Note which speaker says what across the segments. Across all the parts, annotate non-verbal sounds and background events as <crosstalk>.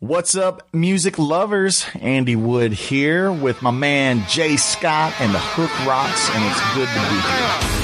Speaker 1: What's up, music lovers? Andy Wood here with my man Jay Scott and the Hook Rocks, and it's good to be here.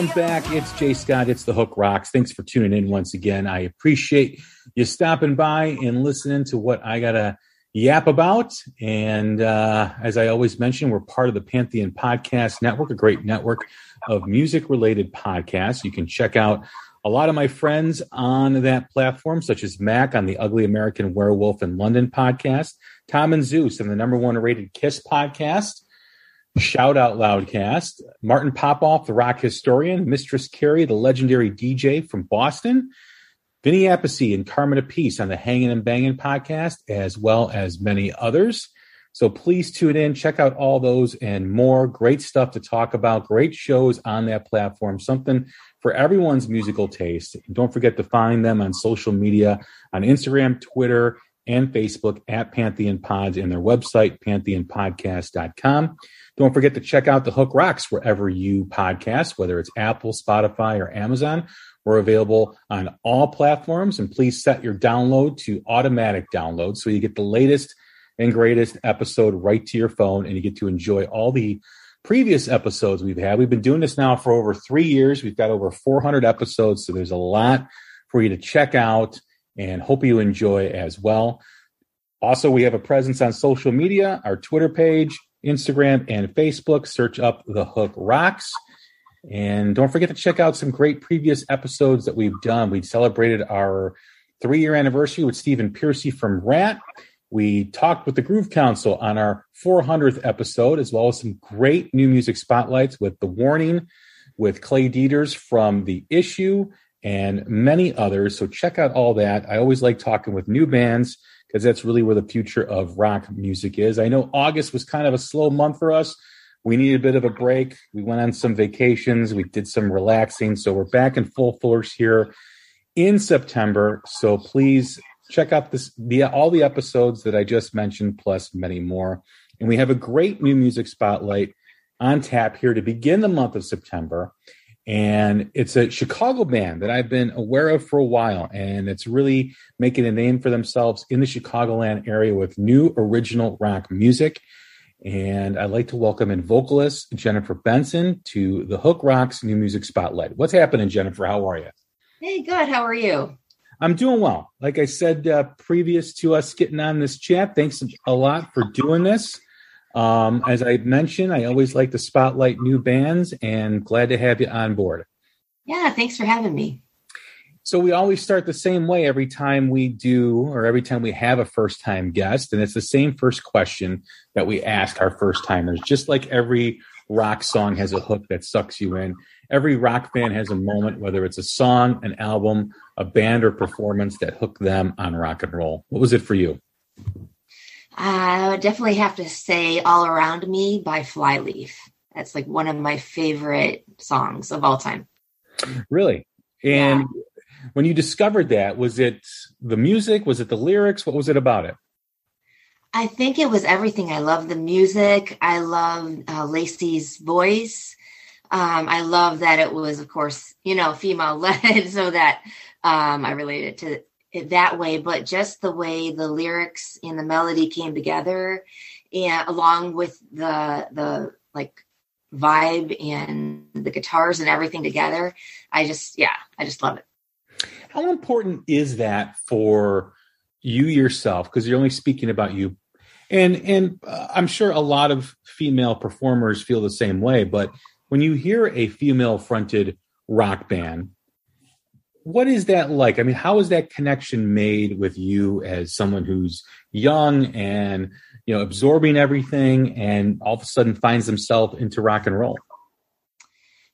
Speaker 2: Welcome back. It's Jay Scott. It's the Hook Rocks. Thanks for tuning in once again. I appreciate you stopping by and listening to what I gotta yap about. And uh, as I always mention, we're part of the Pantheon Podcast Network, a great network of music-related podcasts. You can check out a lot of my friends on that platform, such as Mac on the Ugly American Werewolf in London podcast, Tom and Zeus on the number one rated Kiss podcast. Shout Out Loudcast, Martin Popoff, the rock historian, Mistress Carrie, the legendary DJ from Boston, Vinny Appice and Carmine Appice on the Hanging and Banging podcast, as well as many others. So please tune in, check out all those and more. Great stuff to talk about, great shows on that platform, something for everyone's musical taste. Don't forget to find them on social media on Instagram, Twitter, and Facebook at Pantheon Pods and their website, pantheonpodcast.com. Don't forget to check out the Hook Rocks wherever you podcast, whether it's Apple, Spotify, or Amazon. We're available on all platforms, and please set your download to automatic download so you get the latest and greatest episode right to your phone and you get to enjoy all the previous episodes we've had. We've been doing this now for over three years. We've got over 400 episodes, so there's a lot for you to check out and hope you enjoy as well. Also, we have a presence on social media, our Twitter page, Instagram, and Facebook. Search up The Hook Rocks. And don't forget to check out some great previous episodes that we've done. We celebrated our three year anniversary with Stephen Pearcy from Ratt. We talked with the Groove Council on our 400th episode, as well as some great new music spotlights with The Warning, with Clay Dieters from The Issue, and many others. So check out all that. I always like talking with new bands because that's really where the future of rock music is. I know August was kind of a slow month for us. We needed a bit of a break. We went on some vacations. We did some relaxing. So we're back in full force here in September. So please check out this the all the episodes that I just mentioned, plus many more. And we have a great new music spotlight on tap here to begin the month of September. And it's a Chicago band that I've been aware of for a while, and it's really making a name for themselves in the Chicagoland area with new original rock music. And I'd like to welcome in vocalist Jennifer Benson to the Hook Rocks New Music Spotlight. What's happening, Jennifer? How are you?
Speaker 3: Hey, good. How are you?
Speaker 2: I'm doing well. Like I said uh, previous to us getting on this chat, thanks a lot for doing this. Um, as I mentioned, I always like to spotlight new bands and glad to have you on board.
Speaker 3: Yeah, thanks for having me.
Speaker 2: So we always start the same way every time we do, or every time we have a first time guest. And it's the same first question that we ask our first timers, just like every rock song has a hook that sucks you in. Every rock fan has a moment, whether it's a song, an album, a band, or performance that hooked them on rock and roll. What was it for you?
Speaker 3: I would definitely have to say All Around Me by Flyleaf. That's like one of my favorite songs of all time.
Speaker 2: Really? And when you discovered that, was it the music? Was it the lyrics? What was it about it?
Speaker 3: I think it was everything. I love the music. I love uh, Lacey's voice. Um, I love that it was, of course, you know, female led, <laughs> so that um, I related to it that way. But just the way the lyrics and the melody came together, and along with the the like vibe and the guitars and everything together. I just, yeah, I just love it.
Speaker 2: How important is that for you yourself? Because you're only speaking about you, and and uh, I'm sure a lot of female performers feel the same way. But when you hear a female fronted rock band, what is that like? I mean, how is that connection made with you as someone who's young and you know absorbing everything, and all of a sudden finds themselves into rock and roll?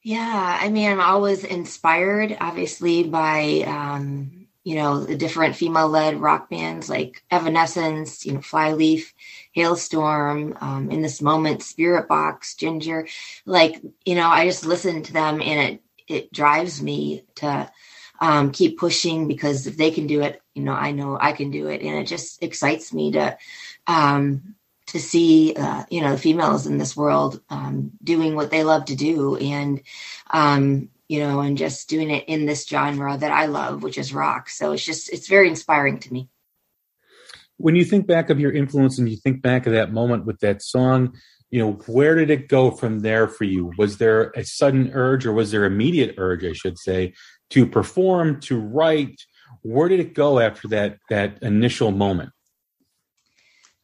Speaker 3: Yeah, I mean, I'm always inspired, obviously, by um, you know the different female-led rock bands like Evanescence, you know, Flyleaf, Halestorm, um, in this moment, Spirit Box, Jinjer. Like, you know, I just listen to them, and it it drives me to um, keep pushing because if they can do it, you know, I know I can do it, and it just excites me to um, to see uh, you know the females in this world um, doing what they love to do and um, you know and just doing it in this genre that i love which is rock. So it's just it's very inspiring to me.
Speaker 2: When you think back of your influence and you think back of that moment with that song, you know, where did it go from there for you? Was there a sudden urge or was there immediate urge, I should say, to perform, to write? Where did it go after that that initial moment?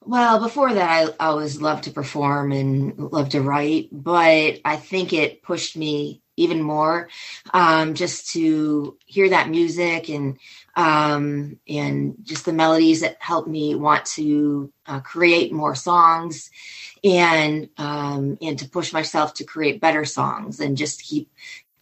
Speaker 3: well before that i always loved to perform and loved to write but i think it pushed me even more um, just to hear that music and um, and just the melodies that helped me want to uh, create more songs and um, and to push myself to create better songs and just keep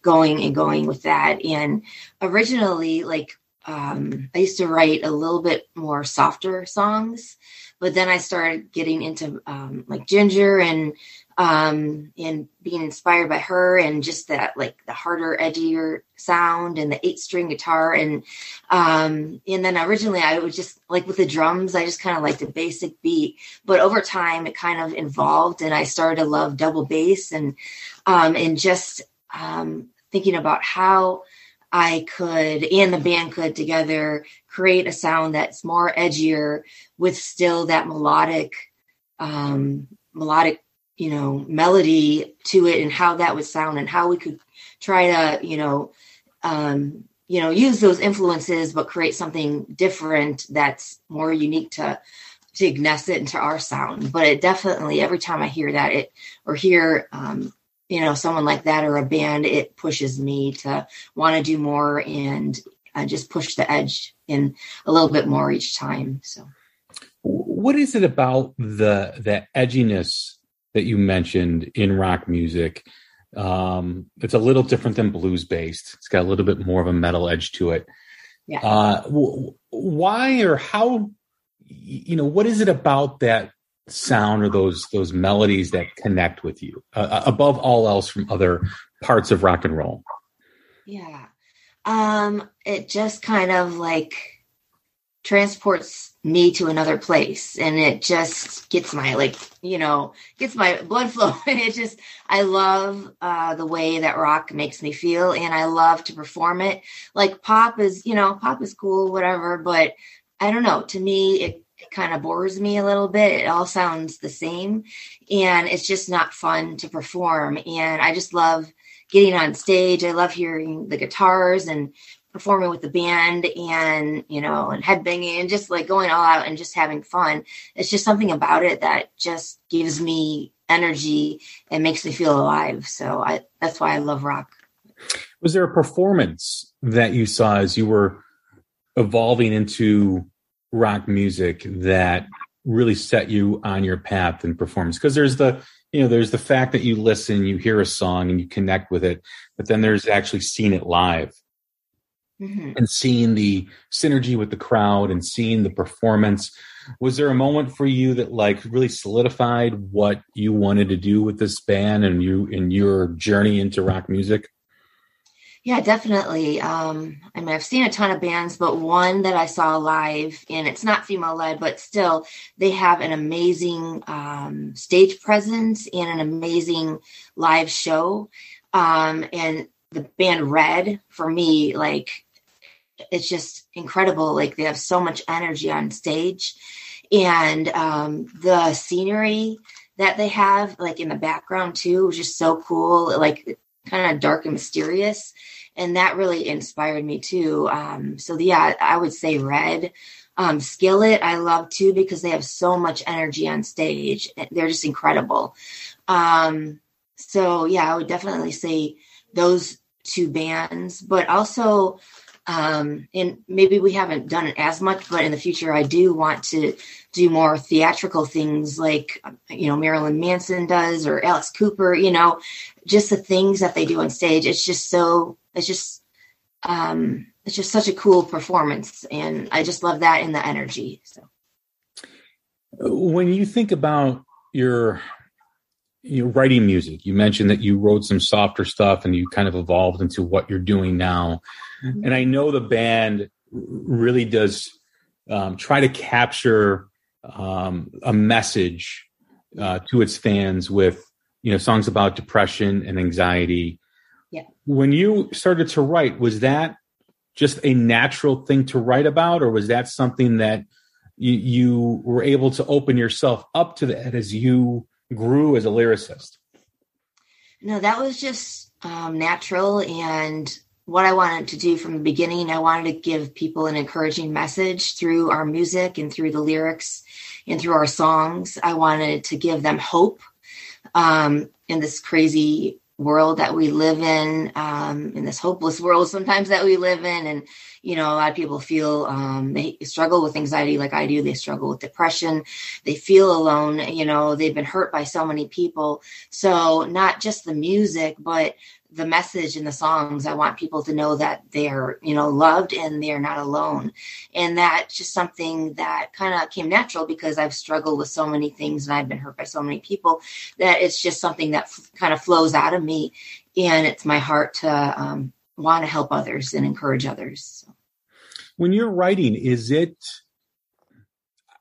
Speaker 3: going and going with that. And originally like um, i used to write a little bit more softer songs but then i started getting into um, like Jinjer and um, and being inspired by her and just that like the harder edgier sound and the eight string guitar. And um and then originally i was just like with the drums i just kind of liked a basic beat. But over time it kind of evolved and i started to love double bass and um and just um thinking about how i could and the band could together create a sound that's more edgier with still that melodic um melodic you know melody to it and how that would sound and how we could try to you know um you know use those influences but create something different that's more unique to to ignite it into our sound. But it definitely every time i hear that it or hear um you know someone like that or a band it pushes me to want to do more and uh, just push the edge in a little bit more each time so.
Speaker 2: What is it about the the edginess that you mentioned in rock music? Um, it's a little different than blues based. It's got a little bit more of a metal edge to it.
Speaker 3: yeah
Speaker 2: Uh, w- why or how? You know, what is it about that sound or those those melodies that connect with you uh, above all else from other parts of rock and roll?
Speaker 3: Yeah. Um, it just kind of like transports me to another place and it just gets my like, you know, gets my blood <laughs> flowing. it just I love uh the way that rock makes me feel and I love to perform it. Like pop is, you know, pop is cool, whatever, but I don't know, to me it it kind of bores me a little bit. It all sounds the same and it's just not fun to perform. And I just love getting on stage. I love hearing the guitars and performing with the band and, you know, and headbanging and just like going all out and just having fun. It's just something about it that just gives me energy and makes me feel alive. So I that's why I love rock.
Speaker 2: Was there a performance that you saw as you were evolving into rock music that really set you on your path in performance? Because there's the you know there's the fact that you listen, you hear a song, and you connect with it, but then there's actually seeing it live
Speaker 3: Mhm.
Speaker 2: and seeing the synergy with the crowd and seeing the performance. Was there a moment for you that like really solidified what you wanted to do with this band and you in your journey into rock music?
Speaker 3: Yeah, definitely. Um, I mean, I've seen a ton of bands, but one that I saw live, and it's not female led, but still, they have an amazing um, stage presence and an amazing live show. Um, and the band Red, for me, like, it's just incredible. Like, they have so much energy on stage, and um, the scenery that they have like in the background too was just so cool, like kind of dark and mysterious. And that really inspired me too. Um, so yeah, I would say Red. Um, Skillet, I love too because they have so much energy on stage. They're just incredible. Um, so yeah, I would definitely say those two bands, but also, um, and maybe we haven't done it as much, but in the future, I do want to do more theatrical things like, you know, Marilyn Manson does or Alice Cooper, you know, just the things that they do on stage. It's just so, it's just, um, it's just such a cool performance. And I just love that in the energy. So.
Speaker 2: When you think about your you know, writing music, you mentioned that you wrote some softer stuff and you kind of evolved into what you're doing now.
Speaker 3: Mhm.
Speaker 2: And I know the band really does um, try to capture um, a message uh, to its fans with you know songs about depression and anxiety.
Speaker 3: Yeah.
Speaker 2: When you started to write, was that just a natural thing to write about, or was that something that you, you were able to open yourself up to that as you grew as a lyricist?
Speaker 3: No, that was just um, natural and what I wanted to do from the beginning. I wanted to give people an encouraging message through our music and through the lyrics and through our songs. I wanted to give them hope um, in this crazy world that we live in, um, in this hopeless world sometimes that we live in. And, you know, a lot of people feel um, they struggle with anxiety like I do. They struggle with depression. They feel alone. You know, they've been hurt by so many people. So, not just the music, but the message in the songs i want people to know that they're you know loved and they're not alone and that's just something that kind of came natural because i've struggled with so many things and i've been hurt by so many people that it's just something that f- kind of flows out of me and it's my heart to um, want to help others and encourage others so.
Speaker 2: When you're writing, is it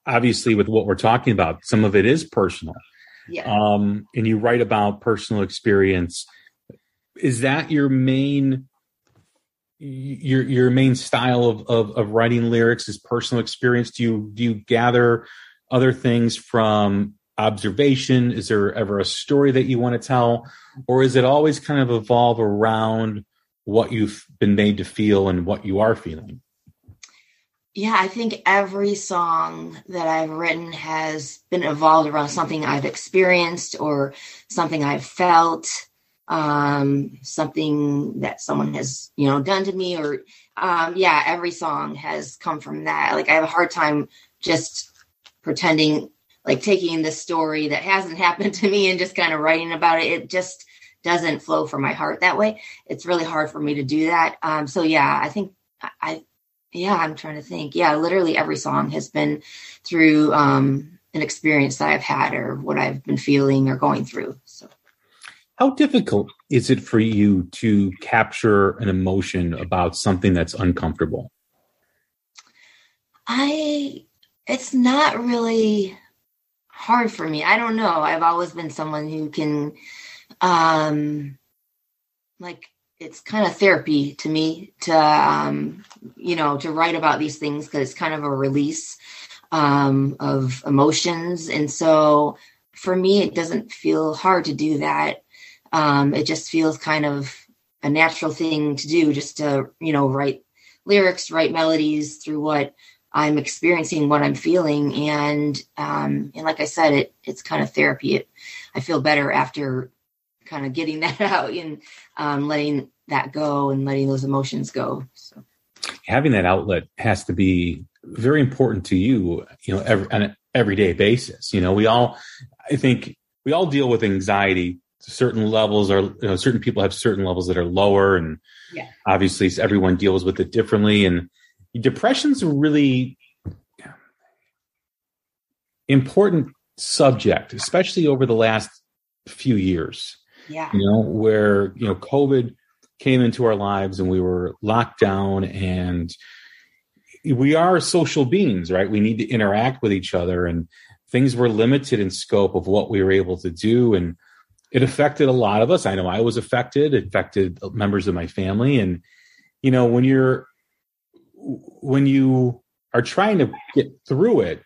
Speaker 2: obviously with what we're talking about? Some of it is personal,
Speaker 3: yeah
Speaker 2: um, and you write about personal experience. Is that your main your your main style of, of of writing lyrics? Is personal experience? Do you do you gather other things from observation? Is there ever a story that you want to tell, or is it always kind of evolve around what you've been made to feel and what you are feeling?
Speaker 3: Yeah, I think every song that I've written has been evolved around something I've experienced or something I've felt, um, something that someone has, you know, done to me or um yeah, every song has come from that. Like I have a hard time just pretending like taking the story that hasn't <laughs> happened to me and just kind of writing about it. It just doesn't flow from my heart that way. It's really hard for me to do that. Um so yeah, I think I, I yeah i'm trying to think yeah literally every song has been through um an experience that i've had or what i've been feeling or going through
Speaker 2: How difficult is it for you to capture an emotion about something that's uncomfortable?
Speaker 3: i it's not really hard for me. I don't know. I've always been someone who can um like it's kind of therapy to me to um you know to write about these things because it's kind of a release um of emotions. And so for me it doesn't feel hard to do that um it just feels kind of a natural thing to do just to you know write lyrics write melodies through what i'm experiencing what i'm feeling and um and like i said it it's kind of therapy it i feel better after kind of getting <laughs> that out and um, letting that go and letting those emotions go. So
Speaker 2: Having that outlet has to be very important to you, you know, every, on an everyday basis. You know, we all, I think we all deal with anxiety. Certain levels are, you know, certain people have certain levels that are lower and
Speaker 3: Yeah.
Speaker 2: obviously everyone deals with it differently. And depression's a really important subject, especially over the last few years
Speaker 3: yeah,
Speaker 2: you know, where, you know, COVID came into our lives and we were locked down and we are social beings, right? We need to interact with each other and things were limited in scope of what we were able to do. And it affected a lot of us. I know I was affected, it affected members of my family. And, you know, when you're, when you are trying to get through it,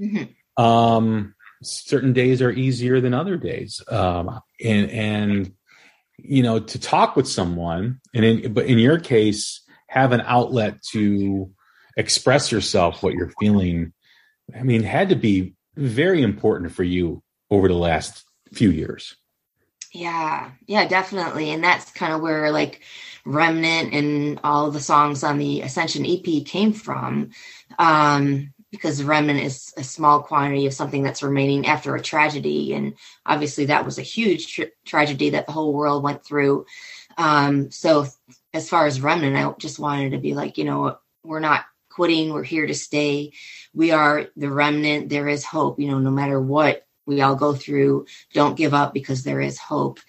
Speaker 3: Mhm.
Speaker 2: um, certain days are easier than other days. Um, and, and, you know, to talk with someone and in, but in your case, have an outlet to express yourself, what you're feeling. I mean, had to be very important for you over the last few years.
Speaker 3: Yeah, yeah, definitely. And that's kind of where like Remnant and all the songs on the Ascension EP came from. Um, because Remnant is a small quantity of something that's remaining after a tragedy. And obviously, that was a huge tr- tragedy that the whole world went through. Um, so, as far as Remnant, I just wanted to be like, you know, we're not quitting, we're here to stay. We are the remnant. There is hope, you know, no matter what we all go through, don't give up because there is hope.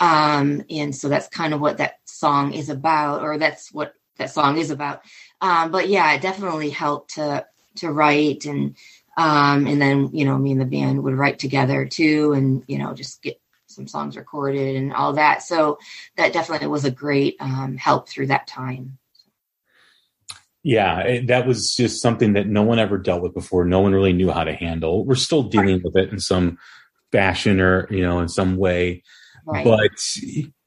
Speaker 3: Um, and so that's kind of what that song is about, or that's what that song is about. Um, but yeah, it definitely helped to to write and um and then you know me and the band would write together too and you know just get some songs recorded and all that so that definitely was a great um help through that time
Speaker 2: Yeah, it, that was just something that no one ever dealt with before. No one really knew how to handle. We're still dealing with it in some fashion or you know in some way.
Speaker 3: right
Speaker 2: But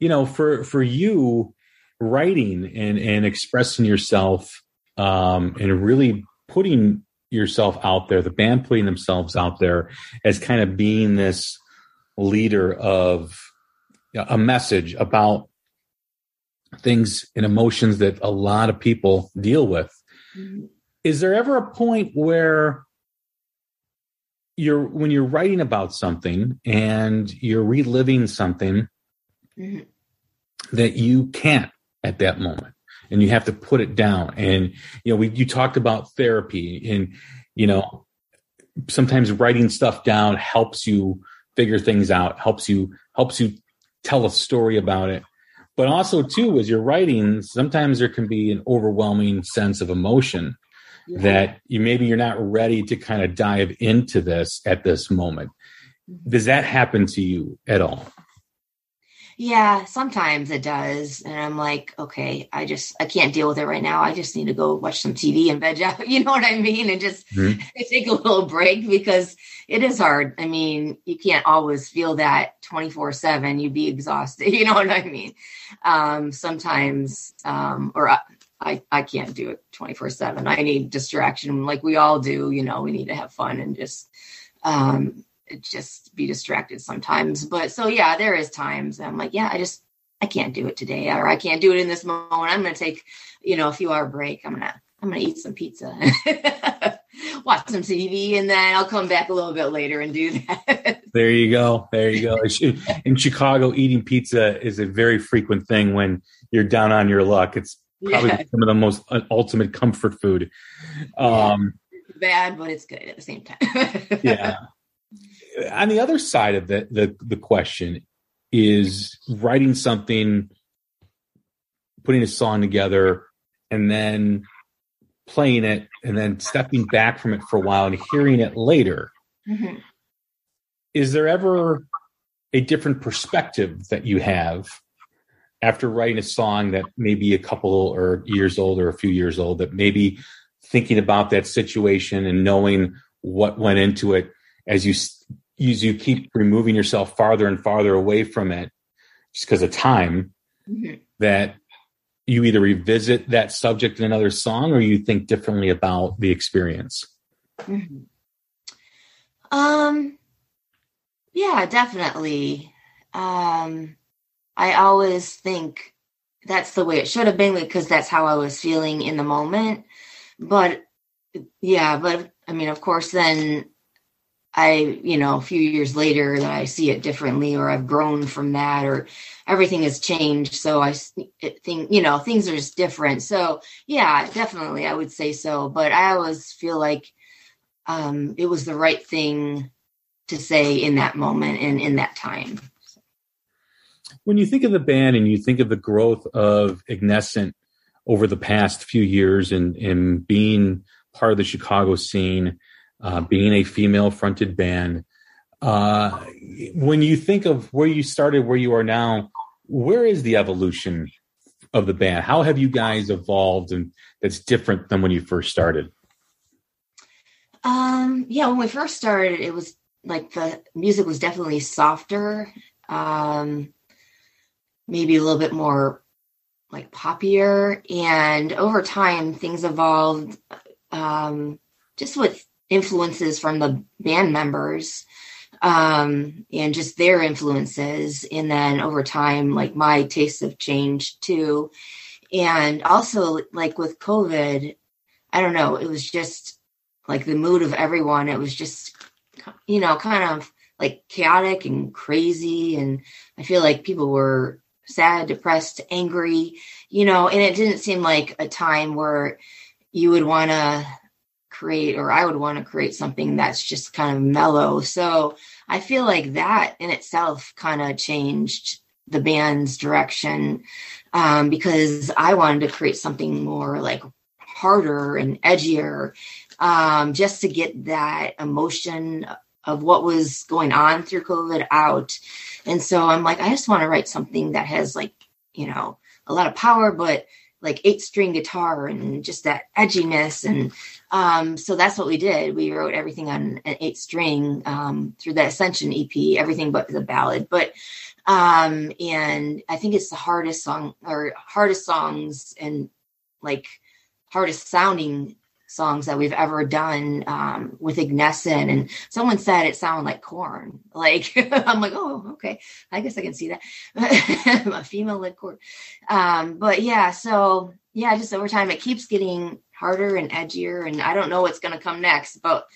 Speaker 2: you know, for for you, writing and and expressing yourself um, and really putting yourself out there, the band putting themselves out there as kind of being this leader of a message about things and emotions that a lot of people deal with.
Speaker 3: Mhm.
Speaker 2: Is there ever a point where you're when you're writing about something and you're reliving something
Speaker 3: Mhm.
Speaker 2: that you can't at that moment and you have to put it down and you know we you talked about therapy and you know sometimes writing stuff down helps you figure things out helps you helps you tell a story about it but also too as you're writing sometimes there can be an overwhelming sense of emotion
Speaker 3: Yeah.
Speaker 2: that you maybe you're not ready to kind of dive into this at this moment. Mm-hmm. Does that happen to you at all
Speaker 3: Yeah, sometimes it does. And I'm like, okay, I just I can't deal with it right now. I just need to go watch some TV and veg out. <laughs> You know what I mean? And just
Speaker 2: Mhm. <laughs>
Speaker 3: take a little break because it is hard. I mean, you can't always feel that 24-7. You'd be exhausted. <laughs> You know what I mean? Um, sometimes um, or I, I I can't do it 24-7. I need distraction like we all do, you know, we need to have fun and just um just be distracted sometimes. But so yeah, there is times I'm like, yeah, I just I can't do it today, or I can't do it in this moment. I'm gonna take, you know, a few hour break. I'm gonna I'm gonna eat some pizza, <laughs> watch some TV, and then I'll come back a little bit later and do <laughs> that.
Speaker 2: There you go. There you go. In Chicago, eating pizza is a very frequent thing when you're down on your luck. It's probably
Speaker 3: yeah,
Speaker 2: some of the most uh, ultimate comfort food. Um,
Speaker 3: it's bad, but it's good at the same time. <laughs>
Speaker 2: yeah. On the other side of the, the the question is writing something, putting a song together, and then playing it, and then stepping back from it for a while and hearing it later.
Speaker 3: Mhm.
Speaker 2: is there ever a different perspective that you have after writing a song that may be a couple or years old or a few years old that maybe thinking about that situation and knowing what went into it as you as you keep removing yourself farther and farther away from it just because of time
Speaker 3: Mhm.
Speaker 2: that you either revisit that subject in another song or you think differently about the experience
Speaker 3: Mhm. Um, yeah, definitely. Um, I always think that's the way it should have been because that's how I was feeling in the moment. But yeah, but I mean, of course, then I, you know, a few years later that I see it differently or I've grown from that or everything has changed. So I think, you know, things are just different. So yeah, definitely I would say so. But I always feel like um, it was the right thing to say in that moment and in that time.
Speaker 2: when you think of the band and you think of the growth of Ignescent over the past few years and, and being part of the Chicago scene, uh, being a female fronted band, uh, when you think of where you started, where you are now, where is the evolution of the band? How have you guys evolved and that's different than when you first started?
Speaker 3: Um, yeah, when we first started, it was like the music was definitely softer, um, maybe a little bit more like poppier. And over time, things evolved um, just with influences from the band members um, and just their influences. And then over time, like my tastes have changed too. And also, like with COVID, I don't know, it was just like the mood of everyone. It was just, you know, kind of like chaotic and crazy. And I feel like people were sad, depressed, angry, you know, and it didn't seem like a time where you would want to create or I would want to create something that's just kind of mellow. So I feel like that in itself kind of changed the band's direction um, because I wanted to create something more like harder and edgier um, just to get that emotion of what was going on through COVID out. And so I'm like, I just want to write something that has like, you know, a lot of power, but like eight string guitar and just that edginess. And um, so that's what we did. We wrote everything on an eight string um, through the Ascension EP, everything but the ballad. But um, and I think it's the hardest song or hardest songs and like hardest sounding songs that we've ever done um, with Ignescent. And someone said it sounded like Korn. Like <laughs> I'm like, oh, okay, I guess I can see that. <laughs> a female led Korn. Um, but yeah, so yeah, just over time it keeps getting harder and edgier, and I don't know what's gonna come next, but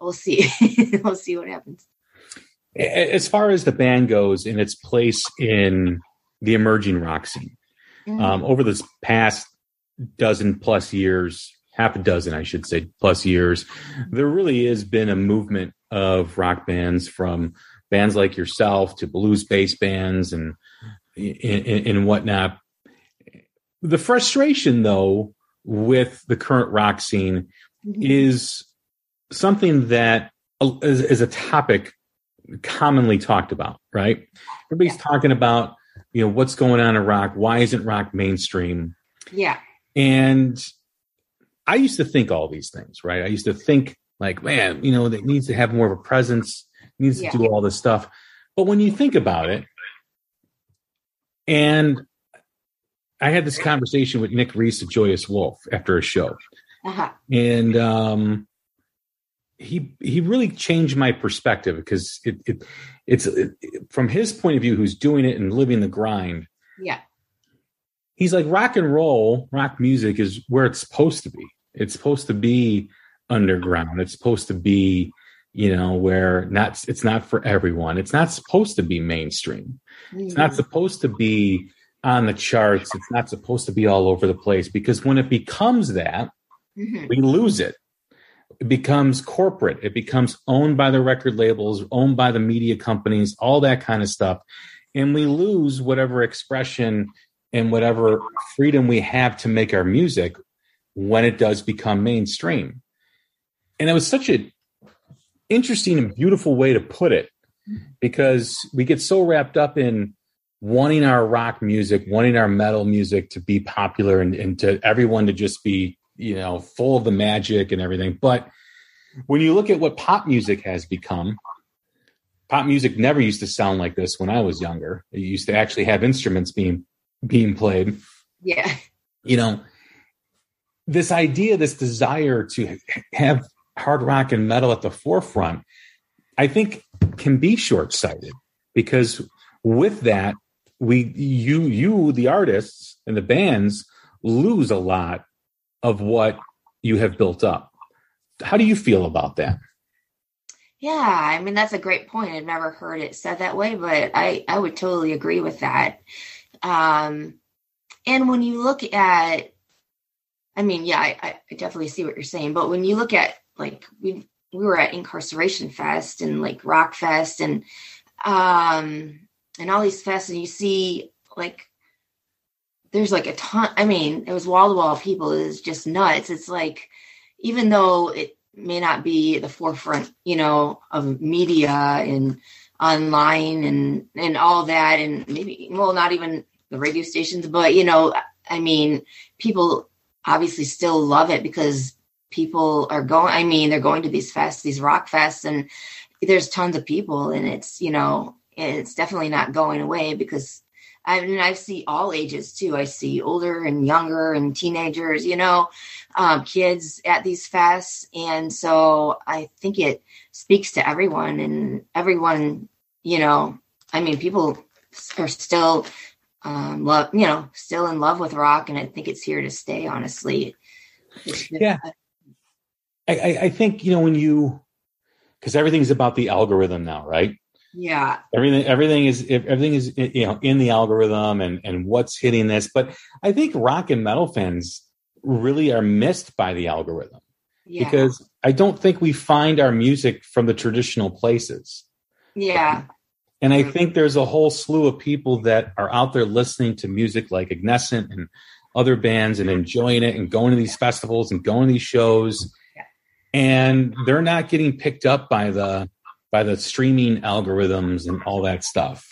Speaker 3: we'll see. <laughs> we'll see what happens.
Speaker 2: As far as the band goes in its place in the emerging rock scene,
Speaker 3: Mhm.
Speaker 2: um, over this past dozen plus years, half a dozen, I should say, plus years, there really has been a movement of rock bands from bands like yourself to blues based bands and, and, and whatnot. The frustration, though, with the current rock scene
Speaker 3: Mhm.
Speaker 2: is something that uh, is, is a topic commonly talked about, right? Everybody's talking about, you know, what's going on in rock. Why isn't rock mainstream?
Speaker 3: yeah.
Speaker 2: And I used to think all these things, right? I used to think like, man, you know, it needs to have more of a presence, needs
Speaker 3: Yeah.
Speaker 2: to do all this stuff. But when you think about it, and I had this conversation with Nick Reese of Joyous Wolf after a show,
Speaker 3: Uh-huh.
Speaker 2: and um, he he really changed my perspective because it, it it's it, from his point of view, who's doing it and living the grind.
Speaker 3: Yeah.
Speaker 2: He's like rock and roll, rock music is where it's supposed to be. It's supposed to be underground. It's supposed to be, you know, where not it's not for everyone. It's not supposed to be mainstream. It's not
Speaker 3: Mhm.
Speaker 2: supposed to be on the charts. It's not supposed to be all over the place because when it becomes that,
Speaker 3: Mhm.
Speaker 2: we lose it. It becomes corporate. It becomes owned by the record labels, owned by the media companies, all that kind of stuff. And we lose whatever expression and whatever freedom we have to make our music when it does become mainstream. And it was such an interesting and beautiful way to put it because we get so wrapped up in wanting our rock music, wanting our metal music to be popular and, and to everyone to just be, you know, full of the magic and everything. But when you look at what pop music has become, pop music never used to sound like this when I was younger. It used to actually have instruments being being played.
Speaker 3: Yeah.
Speaker 2: You know, this idea, this desire to have hard rock and metal at the forefront, I think can be short sighted because with that, we you you the artists and the bands lose a lot of what you have built up. How do you feel about that?
Speaker 3: Yeah, I mean that's a great point. I've never heard it said that way, but I I would totally agree with that. Um, and when you look at, I mean, yeah, I, I definitely see what you're saying. But when you look at like we we were at Inkcarceration Fest and like Rock Fest and um and all these fests, and you see like there's like a ton. I mean, it was wall to wall people. It was just nuts. It's like even though it may not be the forefront, you know, of media and online and and all that, and maybe well, not even the radio stations, but you know, I mean, people obviously still love it because people are going. I mean, they're going to these fests, these rock fests, and there's tons of people and it's you know it's definitely not going away because I mean I see all ages too. I see older and younger and teenagers, you know, um, kids at these fests, and so I think it speaks to everyone and everyone, you know. I mean, people are still um, love, you know, still in love with rock, and I think it's here to stay. Honestly,
Speaker 2: Yeah. I, I, I think you know when you because everything's about the algorithm now, right?
Speaker 3: Yeah,
Speaker 2: Everything everything is everything is you know in the algorithm and and what's hitting this. But I think rock and metal fans really are missed by the algorithm
Speaker 3: yeah,
Speaker 2: because I don't think we find our music from the traditional places.
Speaker 3: yeah,
Speaker 2: And I
Speaker 3: Mhm.
Speaker 2: think there's a whole slew of people that are out there listening to music like Ignescent and other bands and enjoying it and going to these festivals and going to these shows. And they're not getting picked up by the by the streaming algorithms and all that stuff.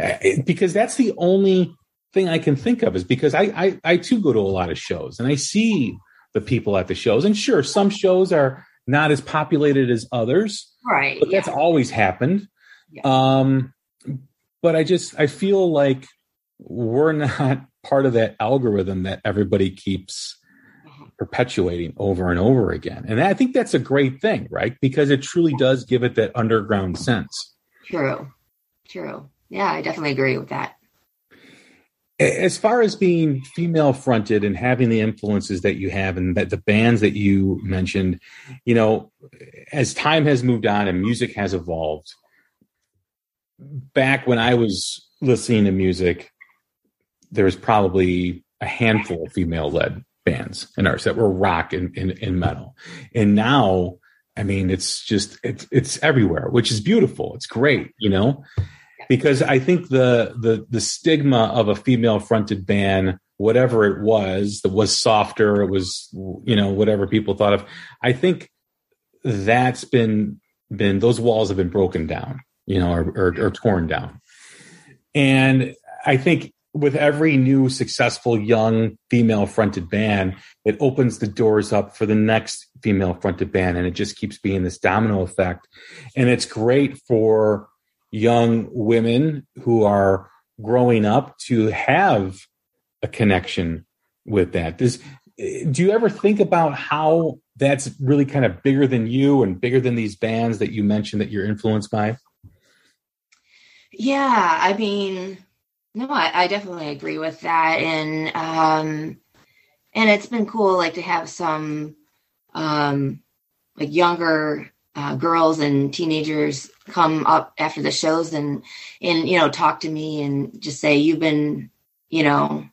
Speaker 2: Uh, Because that's the only thing I can think of is because I, I I too go to a lot of shows and I see the people at the shows. And sure, some shows are not as populated as others
Speaker 3: right.
Speaker 2: but
Speaker 3: yeah.
Speaker 2: that's always happened.
Speaker 3: Yeah.
Speaker 2: Um, but I just I feel like we're not part of that algorithm that everybody keeps. Perpetuating over and over again, and I think that's a great thing, right? Because it truly does give it that underground sense.
Speaker 3: True. True. Yeah, I definitely agree with that.
Speaker 2: As far as being female fronted and having the influences that you have and that the bands that you mentioned, you know, as time has moved on and music has evolved, back when I was listening to music, there was probably a handful of female led bands and artists that were rock and, and, and metal. And now, I mean, it's just, it's, it's everywhere, which is beautiful. It's great, you know, because I think the, the, the stigma of a female fronted band, whatever it was, that was softer, it was, you know, whatever people thought of, I think that's been, been, those walls have been broken down, you know, or, or, or torn down. And I think with every new successful young female fronted band, it opens the doors up for the next female fronted band. And it just keeps being this domino effect. And it's great for young women who are growing up to have a connection with that. Does, do you ever think about how that's really kind of bigger than you and bigger than these bands that you mentioned that you're influenced by?
Speaker 3: Yeah, I mean, no, I, I definitely agree with that, and um, and it's been cool, like to have some um, like younger uh, girls and teenagers come up after the shows and and you know talk to me and just say you've been you know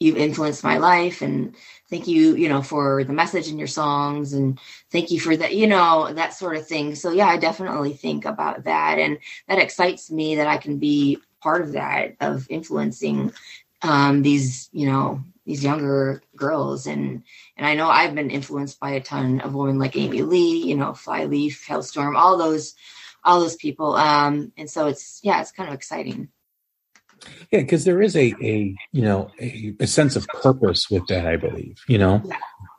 Speaker 3: you've influenced my life and thank you you know for the message in your songs and thank you for that you know that sort of thing. So yeah i definitely think about that and that excites me that i can be part of that of influencing um, these you know these younger girls. And and i know i've been influenced by a ton of women like amy lee you know flyleaf Halestorm all those all those people. Um and so it's yeah it's kind of exciting.
Speaker 2: Yeah, because there is a a you know a, a sense of purpose with that, I believe. You know,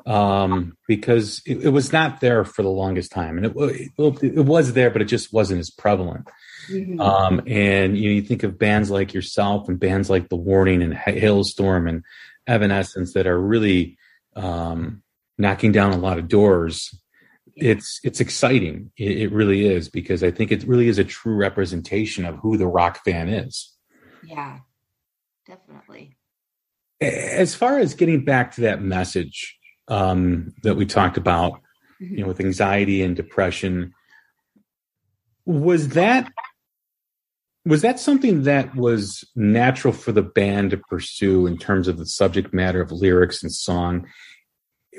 Speaker 2: um, because it, it was not there for the longest time, and it, it it was there, but it just wasn't as prevalent.
Speaker 3: Mhm.
Speaker 2: Um, and you know, you think of bands like yourself and bands like The Warning and Ha- Halestorm and Evanescence that are really um, knocking down a lot of doors. It's it's exciting. It, it really is because I think it really is a true representation of who the rock fan is.
Speaker 3: yeah definitely
Speaker 2: as far as getting back to that message um, that we talked about, you know, with anxiety and depression, was that was that something that was natural for the band to pursue in terms of the subject matter of lyrics and song?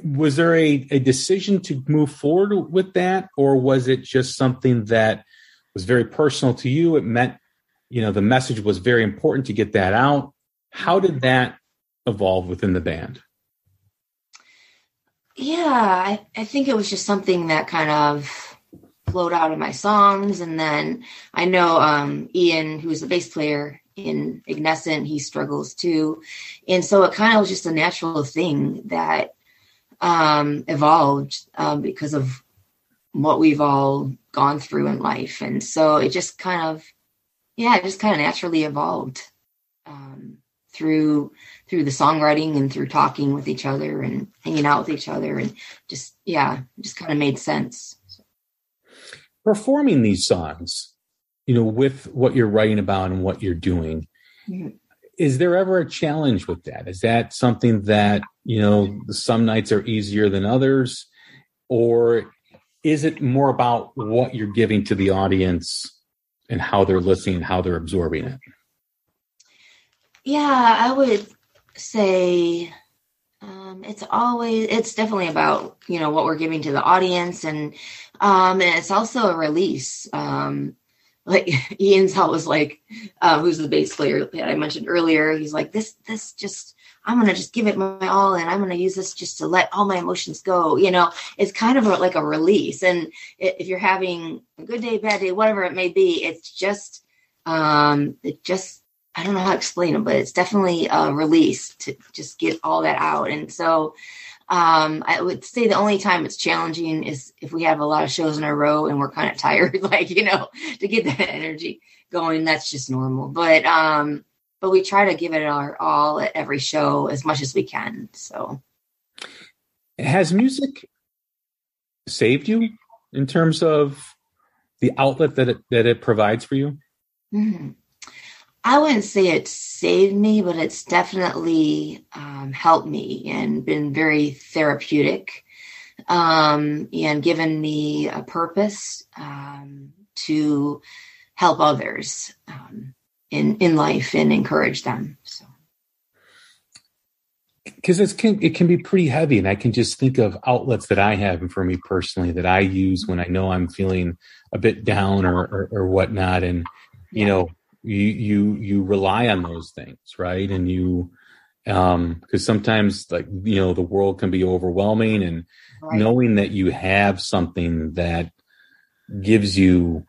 Speaker 2: Was there a, a decision to move forward with that, or was it just something that was very personal to you? It meant, you know, the message was very important to get that out. How did that evolve within the band?
Speaker 3: Yeah, I, I think it was just something that kind of flowed out of my songs. And then I know um, Ian, who's the bass player in Ignescent, he struggles too. And so it kind of was just a natural thing that um, evolved um, because of what we've all gone through in life. And so it just kind of, yeah, it just kind of naturally evolved um, through through the songwriting and through talking with each other and hanging out with each other and just yeah, just kind of made sense.
Speaker 2: Performing these songs, you know, with what you're writing about and what you're doing,
Speaker 3: Mhm.
Speaker 2: is there ever a challenge with that? Is that something that, you know, some nights are easier than others? Or is it more about what you're giving to the audience and how they're listening, how they're absorbing it?
Speaker 3: Yeah, I would say um, it's always it's definitely about you know what we're giving to the audience and um, and it's also a release. Um, like <laughs> Ian's always like, uh, who's the bass player that I mentioned earlier. He's like, this this just I'm gonna just give it my all, and I'm gonna use this just to let all my emotions go. You know, it's kind of a, like a release. And if you're having a good day, bad day, whatever it may be, it's just um, it just I don't know how to explain it, but it's definitely a release to just get all that out. And so um, I would say the only time it's challenging is if we have a lot of shows in a row and we're kind of tired, <laughs> like, you know, to get that energy going. That's just normal. But um, but we try to give it our all at every show as much as we can. So
Speaker 2: Has music saved you in terms of the outlet that it, that it provides for you?
Speaker 3: Mhm. I wouldn't say it saved me, but it's definitely um, helped me and been very therapeutic um, and given me a purpose um, to help others um, in in life and encourage them. So
Speaker 2: because it can it can be pretty heavy and i can just think of outlets that i have and for me personally that i use when i know i'm feeling a bit down or or, or whatnot and you
Speaker 3: Yeah.
Speaker 2: know you you you rely on those things right and you um because sometimes like you know the world can be overwhelming and
Speaker 3: right.
Speaker 2: knowing that you have something that gives you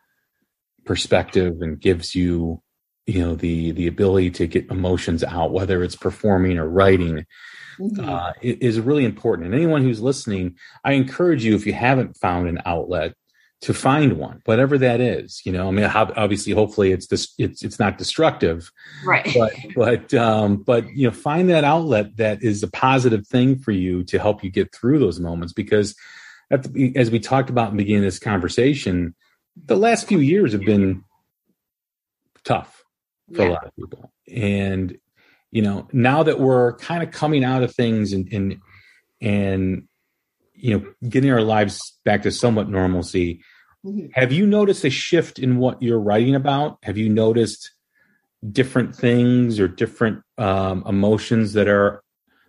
Speaker 2: perspective and gives you you know the the ability to get emotions out whether it's performing or writing
Speaker 3: Mhm.
Speaker 2: uh, is really important. And anyone who's listening, I encourage you if you haven't found an outlet to find one, whatever that is. You know, I mean, obviously, hopefully, it's this, it's it's not destructive,
Speaker 3: right. <laughs>
Speaker 2: but but um, but you know, find that outlet that is a positive thing for you to help you get through those moments. Because the, as we talked about in the beginning of this conversation, the last few years have been tough for a lot of people. And you know, now that we're kind of coming out of things and and and you know, getting our lives back to somewhat normalcy,
Speaker 3: Mhm.
Speaker 2: have you noticed a shift in what you're writing about? Have you noticed different things or different um, emotions that are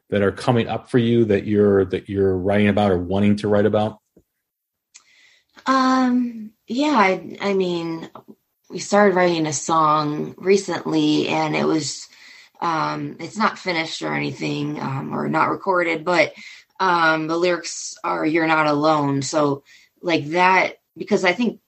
Speaker 2: that are coming up for you that you're that you're writing about or wanting to write about?
Speaker 3: Um, yeah, I, I mean, we started writing a song recently and it was, um, it's not finished or anything, um, or not recorded, but, um, the lyrics are, you're not alone. So like that, because I think,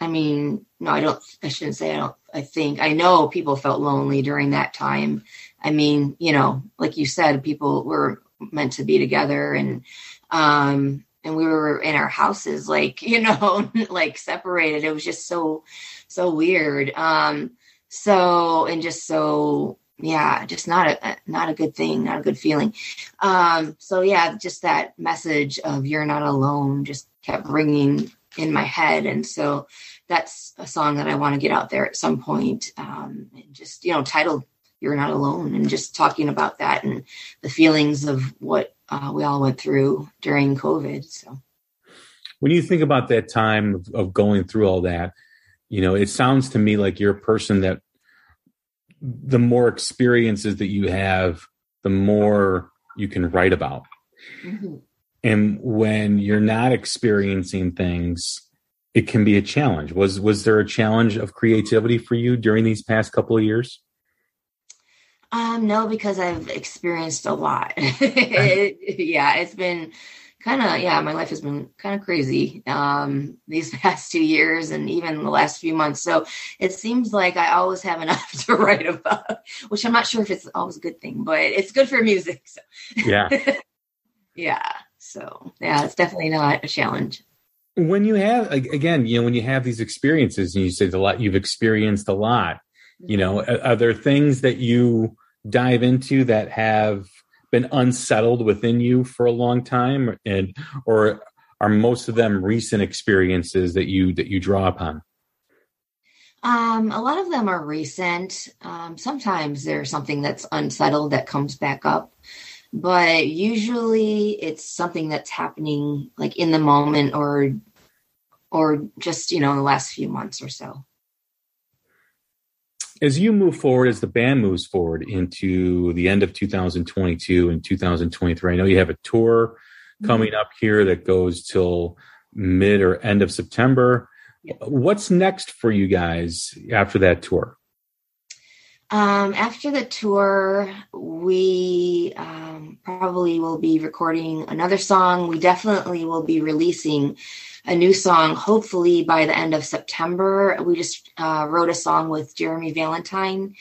Speaker 3: I mean, no, I don't, I shouldn't say I don't, I think, I know people felt lonely during that time. I mean, you know, like you said, people were meant to be together and, um, and we were in our houses like <laughs> you know like separated it was just so so weird um so and just so yeah just not a not a good thing not a good feeling. Um so yeah just that message of you're not alone just kept ringing in my head. And so that's a song that i want to get out there at some point um and just you know titled you're not alone and just talking about that and the feelings of what uh, we all went through during covid so.
Speaker 2: When you think about that time of, of going through all that, you know, it sounds to me like you're a person that the more experiences that you have, the more you can write about.
Speaker 3: Mhm.
Speaker 2: And when you're not experiencing things, it can be a challenge. Was was there a challenge of creativity for you during these past couple of years?
Speaker 3: Um, no, because I've experienced a lot. <laughs> yeah, it's been kind of yeah, my life has been kind of crazy um these <laughs> past two years and even the last few months. So it seems like I always have enough <laughs> to write about, which I'm not sure if it's always a good thing, but it's good for music. So
Speaker 2: Yeah. <laughs>
Speaker 3: yeah. So yeah, it's definitely not a challenge.
Speaker 2: when you have again you know when you have these experiences and you say a lot you've experienced a lot you know are, are there things that you dive into that have been unsettled within you for a long time and or are most of them recent experiences that you that you draw upon
Speaker 3: Um, a lot of them are recent. Um, sometimes there's something that's unsettled that comes back up, but usually it's something that's happening like in the moment or or just you know in the last few months or so.
Speaker 2: As you move forward as the band moves forward into the end of 2022 and 2023 i know you have a tour coming up here that goes till mid or end of september
Speaker 3: Yeah.
Speaker 2: what's next for you guys after that tour
Speaker 3: Um, after the tour, we um, probably will be recording another song. We definitely will be releasing a new song, hopefully by the end of September. We just uh, wrote a song with Jeremy Valentyne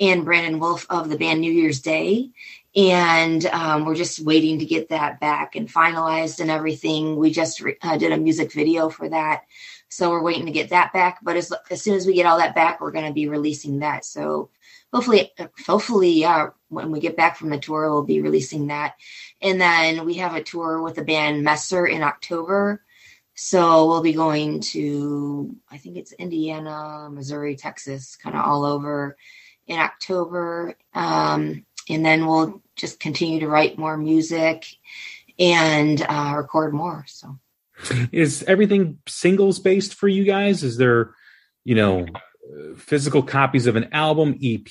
Speaker 3: and Brandon Wolf of the band New Year's Day. And um, we're just waiting to get that back and finalized and everything. We just re- uh, did a music video for that. So we're waiting to get that back. But as, as soon as we get all that back, we're going to be releasing that. So hopefully hopefully yeah when we get back from the tour we'll be releasing that and then we have a tour with the band messer in october so we'll be going to i think it's indiana missouri texas kind of all over in october. Um, and then we'll just continue to write more music and uh, record more so.
Speaker 2: Is everything singles based for you guys? Is there you know physical copies of an album ep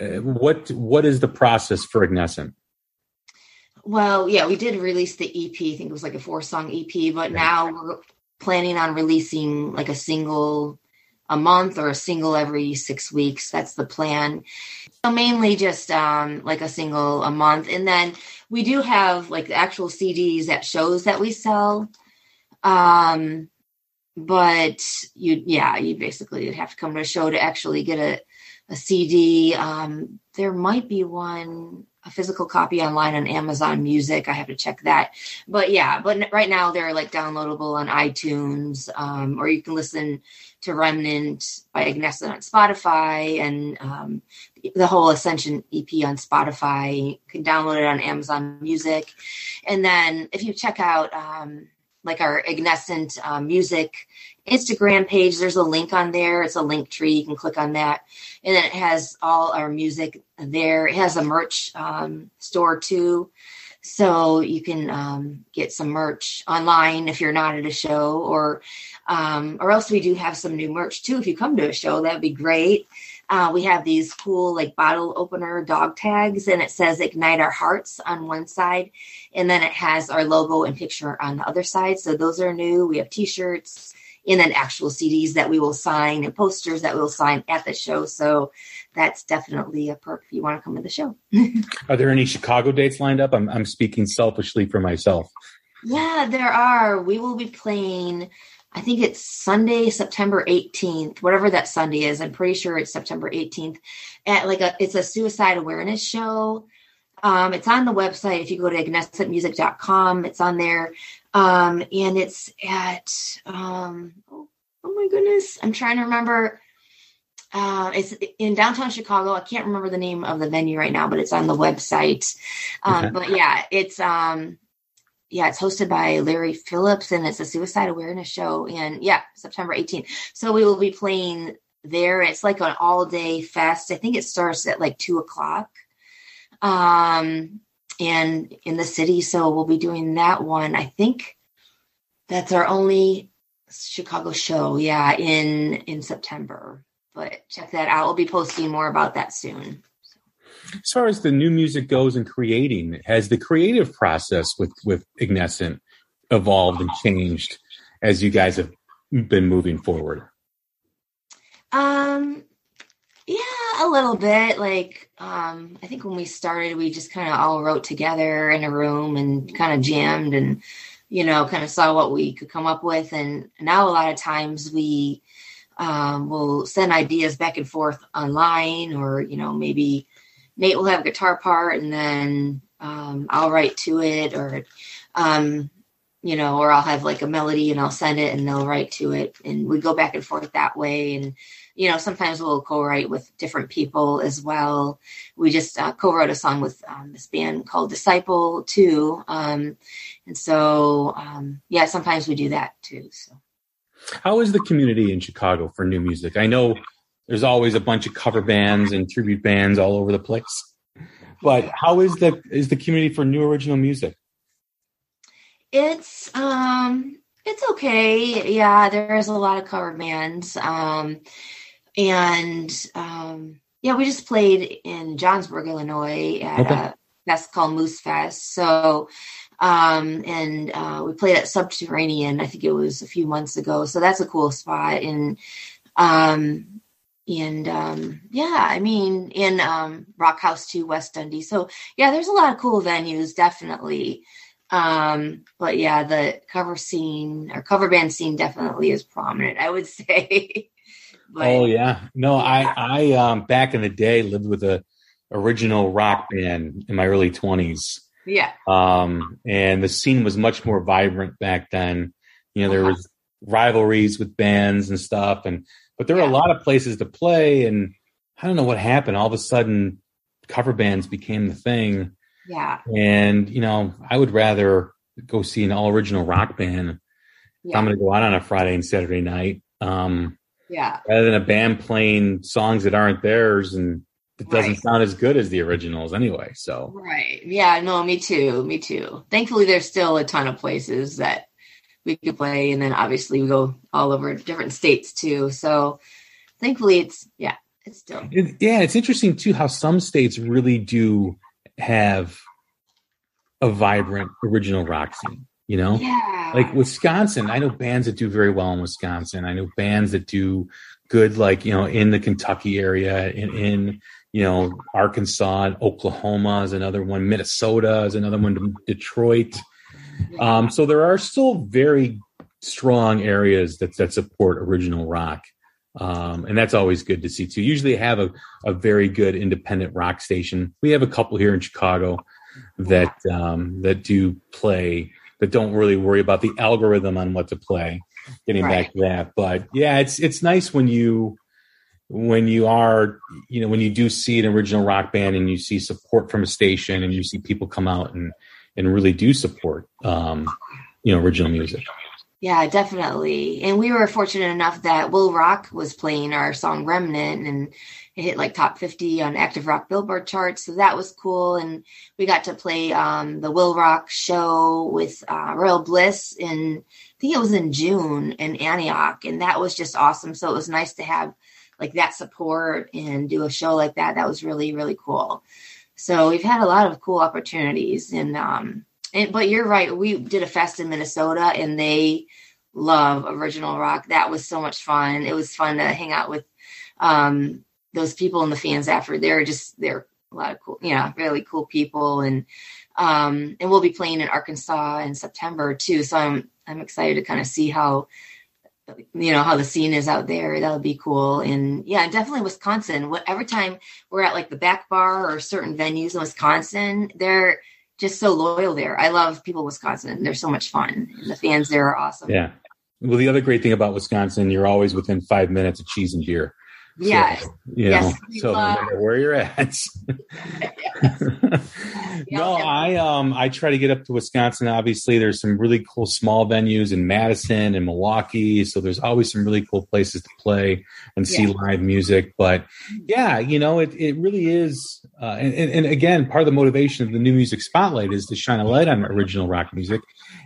Speaker 2: uh, what what is the process for ignescent
Speaker 3: Well, yeah, we did release the EP. I think it was like a four song EP, but now we're planning on releasing like a single a month or a single every six weeks. That's the plan. So mainly just um, like a single a month. And then we do have like the actual CDs at shows that we sell. Um, but you, yeah, you basically would have to come to a show to actually get a, a CD. Um, there might be one a physical copy online on Amazon Music. I have to check that. But yeah, but right now they're like downloadable on iTunes, um, or you can listen to Remnant by Ignescent on Spotify and um, the whole Ascension EP on Spotify. You can download it on Amazon Music. And then if you check out um, like our Ignescent uh, Music Instagram page, there's a link on there. It's a link tree. You can click on that and then it has all our music there. It has a merch um, store too, so you can um, get some merch online if you're not at a show, or um, or else we do have some new merch too. If you come to a show, that'd be great. Uh, we have these cool like bottle opener dog tags, and it says "Ignite Our Hearts" on one side, and then it has our logo and picture on the other side. So those are new. We have T-shirts and then actual CDs that we will sign and posters that we will sign at the show. So that's definitely a perk if you want to come to the show. <laughs>
Speaker 2: are there any chicago dates lined up i'm, I'm speaking selfishly for myself
Speaker 3: Yeah, there are. We will be playing, I think it's Sunday, September 18th, whatever that Sunday is. I'm pretty sure it's September 18th at like a, it's a suicide awareness show. Um, it's on the website. If you go to ignescentmusic.com, it's on there. Um, and it's at, um, oh, oh my goodness, I'm trying to remember. Uh, it's in downtown Chicago. I can't remember the name of the venue right now, but it's on the website. Um,
Speaker 2: Okay.
Speaker 3: But yeah, it's um, yeah, it's hosted by Larry Phillips, and it's a suicide awareness show. And yeah, September 18th. So we will be playing there. It's like an all day fest. I think it starts at like two o'clock. Um, and in the city, so we'll be doing that one. I think that's our only Chicago show. Yeah, in in September. But check that out. We'll be posting more about that soon.
Speaker 2: as far as the new music goes and creating has the creative process with with ignescent evolved and changed as you guys have been moving forward
Speaker 3: Um, yeah, a little bit. Like, um, I think when we started, we just kind of all wrote together in a room and kind of jammed and, you know, kind of saw what we could come up with. And now a lot of times we um, will send ideas back and forth online, or you know, maybe Nate will have a guitar part and then um, I'll write to it, or um, you know, or I'll have like a melody and I'll send it and they'll write to it. And we go back and forth that way. And, you know, sometimes we'll co write with different people as well. We just uh, co wrote a song with um, this band called Disciple too. Um, and so, um, yeah, sometimes we do that too. So.
Speaker 2: How is the community in Chicago for new music? I know there's always a bunch of cover bands and tribute bands all over the place. But how is the is the community for new original music?
Speaker 3: It's um it's okay. Yeah, there's a lot of cover bands. Um and um yeah, we just played in Johnsburg, Illinois at
Speaker 2: Okay.
Speaker 3: a fest called Moose Fest. So um and uh we played at Subterranean, I think it was a few months ago. So that's a cool spot and um and um yeah, I mean in um Rock House 2 West Dundee. So yeah, there's a lot of cool venues, definitely. Um, but yeah, the cover scene or cover band scene definitely is prominent, I would <laughs> say. But
Speaker 2: Oh yeah. No, I I um back in the day lived with a original rock band in my early 20s.
Speaker 3: yeah,
Speaker 2: Um and the scene was much more vibrant back then. You know, there was rivalries with bands and stuff and but there were a lot of places to play and I don't know what happened. All of a sudden cover bands became the thing.
Speaker 3: yeah,
Speaker 2: And, you know, I would rather go see an all original rock band.
Speaker 3: yeah,
Speaker 2: I'm going to go out on a Friday and Saturday night. Um,
Speaker 3: yeah,
Speaker 2: rather than a band playing songs that aren't theirs and it doesn't
Speaker 3: Right.
Speaker 2: sound as good as the originals anyway. So,
Speaker 3: right. Yeah, no, me too, me too. Thankfully, there's still a ton of places that we could play, and then obviously we go all over different states too. So thankfully, it's yeah, it's still
Speaker 2: it, yeah, it's interesting too how some states really do have a vibrant original rock scene, you know?
Speaker 3: yeah,
Speaker 2: like Wisconsin, I know bands that do very well in Wisconsin. I know bands that do good, like you know, in the Kentucky area, in, in you know Arkansas, and Oklahoma is another one. Minnesota is another one. Detroit. Um, so there are still very strong areas that that support original rock. Um, and that's always good to see too. Usually have a, a very good independent rock station. We have a couple here in Chicago that um, that do play that don't really worry about the algorithm on what to play. Getting
Speaker 3: Right.
Speaker 2: back to that, but yeah, it's it's nice when you when you are you know when you do see an original rock band and you see support from a station and you see people come out and and really do support um, you know original music.
Speaker 3: Yeah, definitely. And we were fortunate enough that WIIL Rock was playing our song Remnant and it hit like top 50 on Active Rock Billboard charts. So that was cool. And we got to play um, the WIIL Rock show with uh, Royal Bliss in, I think it was in June in Antioch. And that was just awesome. So it was nice to have like that support and do a show like that. That was really, really cool. So we've had a lot of cool opportunities and, um, and, but you're right. We did a fest in Minnesota and they love original rock. That was so much fun. It was fun to hang out with um, those people and the fans after. They're just, they're a lot of cool, yeah, really cool people. And, um, and we'll be playing in Arkansas in September too. So I'm, I'm excited to kind of see how, you know, how the scene is out there. That'll be cool. And yeah, definitely Wisconsin. What, every time we're at like the back bar or certain venues in Wisconsin, they're, just so loyal there. I love people in Wisconsin. They're so much fun. And the fans there are awesome.
Speaker 2: Yeah. Well, the other great thing about Wisconsin, you're always within five minutes of cheese and beer. So, you
Speaker 3: Yes,
Speaker 2: know, so no
Speaker 3: love-
Speaker 2: matter where you're at. <laughs> <laughs> no. I um I try to get up to Wisconsin. Obviously, there's some really cool small venues in Madison and Milwaukee, so there's always some really cool places to play and see
Speaker 3: Yeah.
Speaker 2: live music. But yeah, you know, it it really is. Uh, and, and and again, part of the motivation of the new music spotlight is to shine a light on original rock music.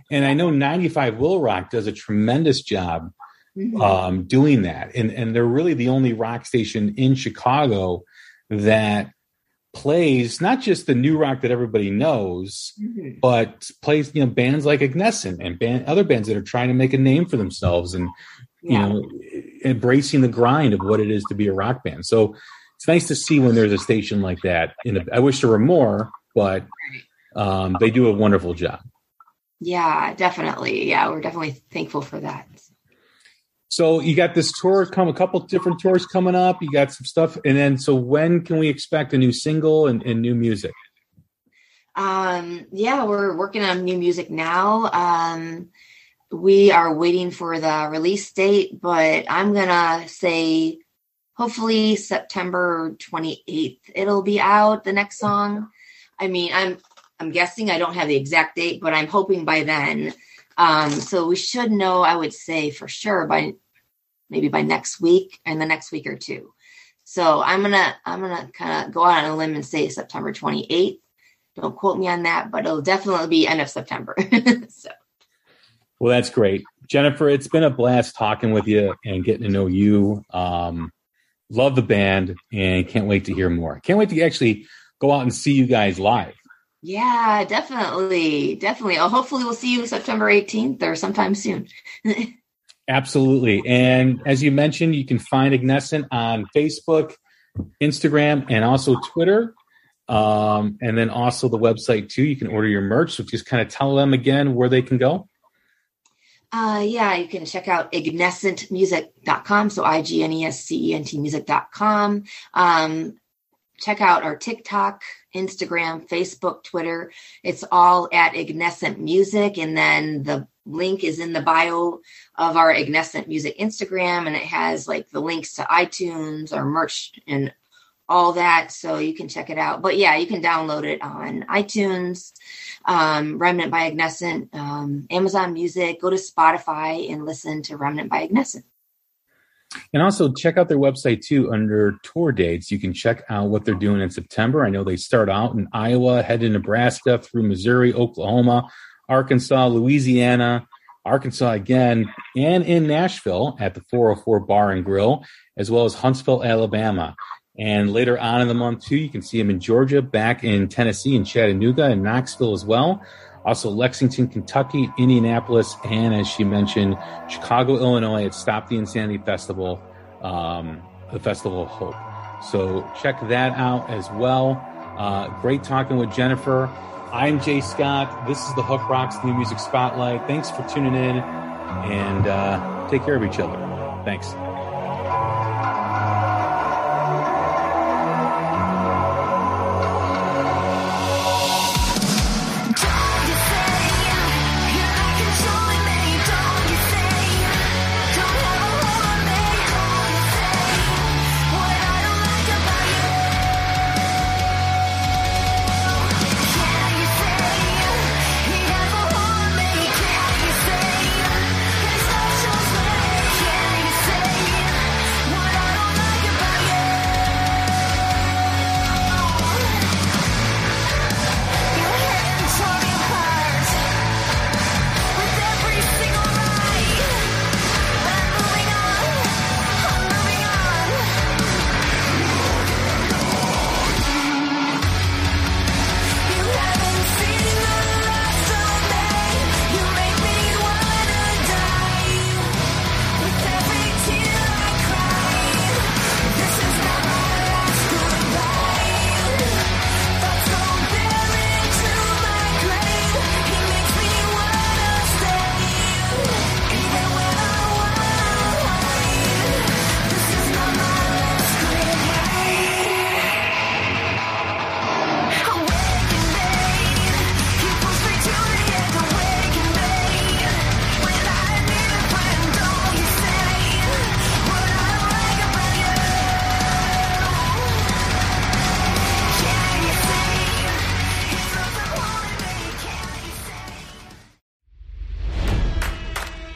Speaker 2: And I know 95 WIIL Rock does a tremendous job
Speaker 3: Mhm.
Speaker 2: um, doing that. And, and they're really the only rock station in Chicago that plays not just the new rock that everybody knows,
Speaker 3: Mhm.
Speaker 2: but plays you know bands like Ignescent and band, other bands that are trying to make a name for themselves and you know embracing the grind of what it is to be a rock band. So it's nice to see when there's a station like that. In I wish there were more, but um, they do a wonderful job.
Speaker 3: Yeah, definitely. Yeah, we're definitely thankful for that.
Speaker 2: So you got this tour come a couple different tours coming up. You got some stuff, and then so when can we expect a new single and, and new music?
Speaker 3: Um, yeah, we're working on new music now. Um, we are waiting for the release date, but I'm gonna say hopefully September 28th it'll be out the next song. I mean, I'm I'm guessing I don't have the exact date, but I'm hoping by then. Um, so we should know, I would say for sure by maybe by next week and the next week or two. So I'm gonna I'm gonna kind of go out on a limb and say September 28th. Don't quote me on that, but it'll definitely be end of September. <laughs> so
Speaker 2: Well, that's great. Jennifer, it's been a blast talking with you and getting to know you. Um, love the band and can't wait to hear more. Can't wait to actually go out and see you guys live.
Speaker 3: Yeah, definitely, definitely. Oh, hopefully we'll see you September 18th or sometime soon. <laughs>
Speaker 2: Absolutely. And as you mentioned, you can find Ignescent on Facebook, Instagram, and also Twitter. Um, and then also the website too. You can order your merch. So just kind of tell them again where they can go.
Speaker 3: Uh, yeah, you can check out ignescentmusic.com. So I G N E S C E N T music.com. Um, check out our TikTok, Instagram, Facebook, Twitter. It's all at Ignescent Music. And then the link is in the bio of our Ignescent Music Instagram. And it has like the links to iTunes, our merch, and all that. So you can check it out. But yeah, you can download it on iTunes, um, Remnant by Ignescent, um, Amazon Music. Go to Spotify and listen to Remnant by Ignescent.
Speaker 2: And also check out their website too under tour dates. You can check out what they're doing in September. I know they start out in Iowa, head to Nebraska through Missouri, Oklahoma, Arkansas, Louisiana, Arkansas again, and in Nashville at the 404 Bar and Grill, as well as Huntsville, Alabama. And later on in the month too, you can see them in Georgia, back in Tennessee, in Chattanooga, and Knoxville as well. Also Lexington, Kentucky, Indianapolis, and as she mentioned, Chicago, Illinois at Stop the Insanity Festival, um, the Festival of Hope. So check that out as well. Uh, great talking with Jennifer. I'm Jay Scott. This is the Hook Rocks New Music Spotlight. Thanks for tuning in and uh, take care of each other. Thanks.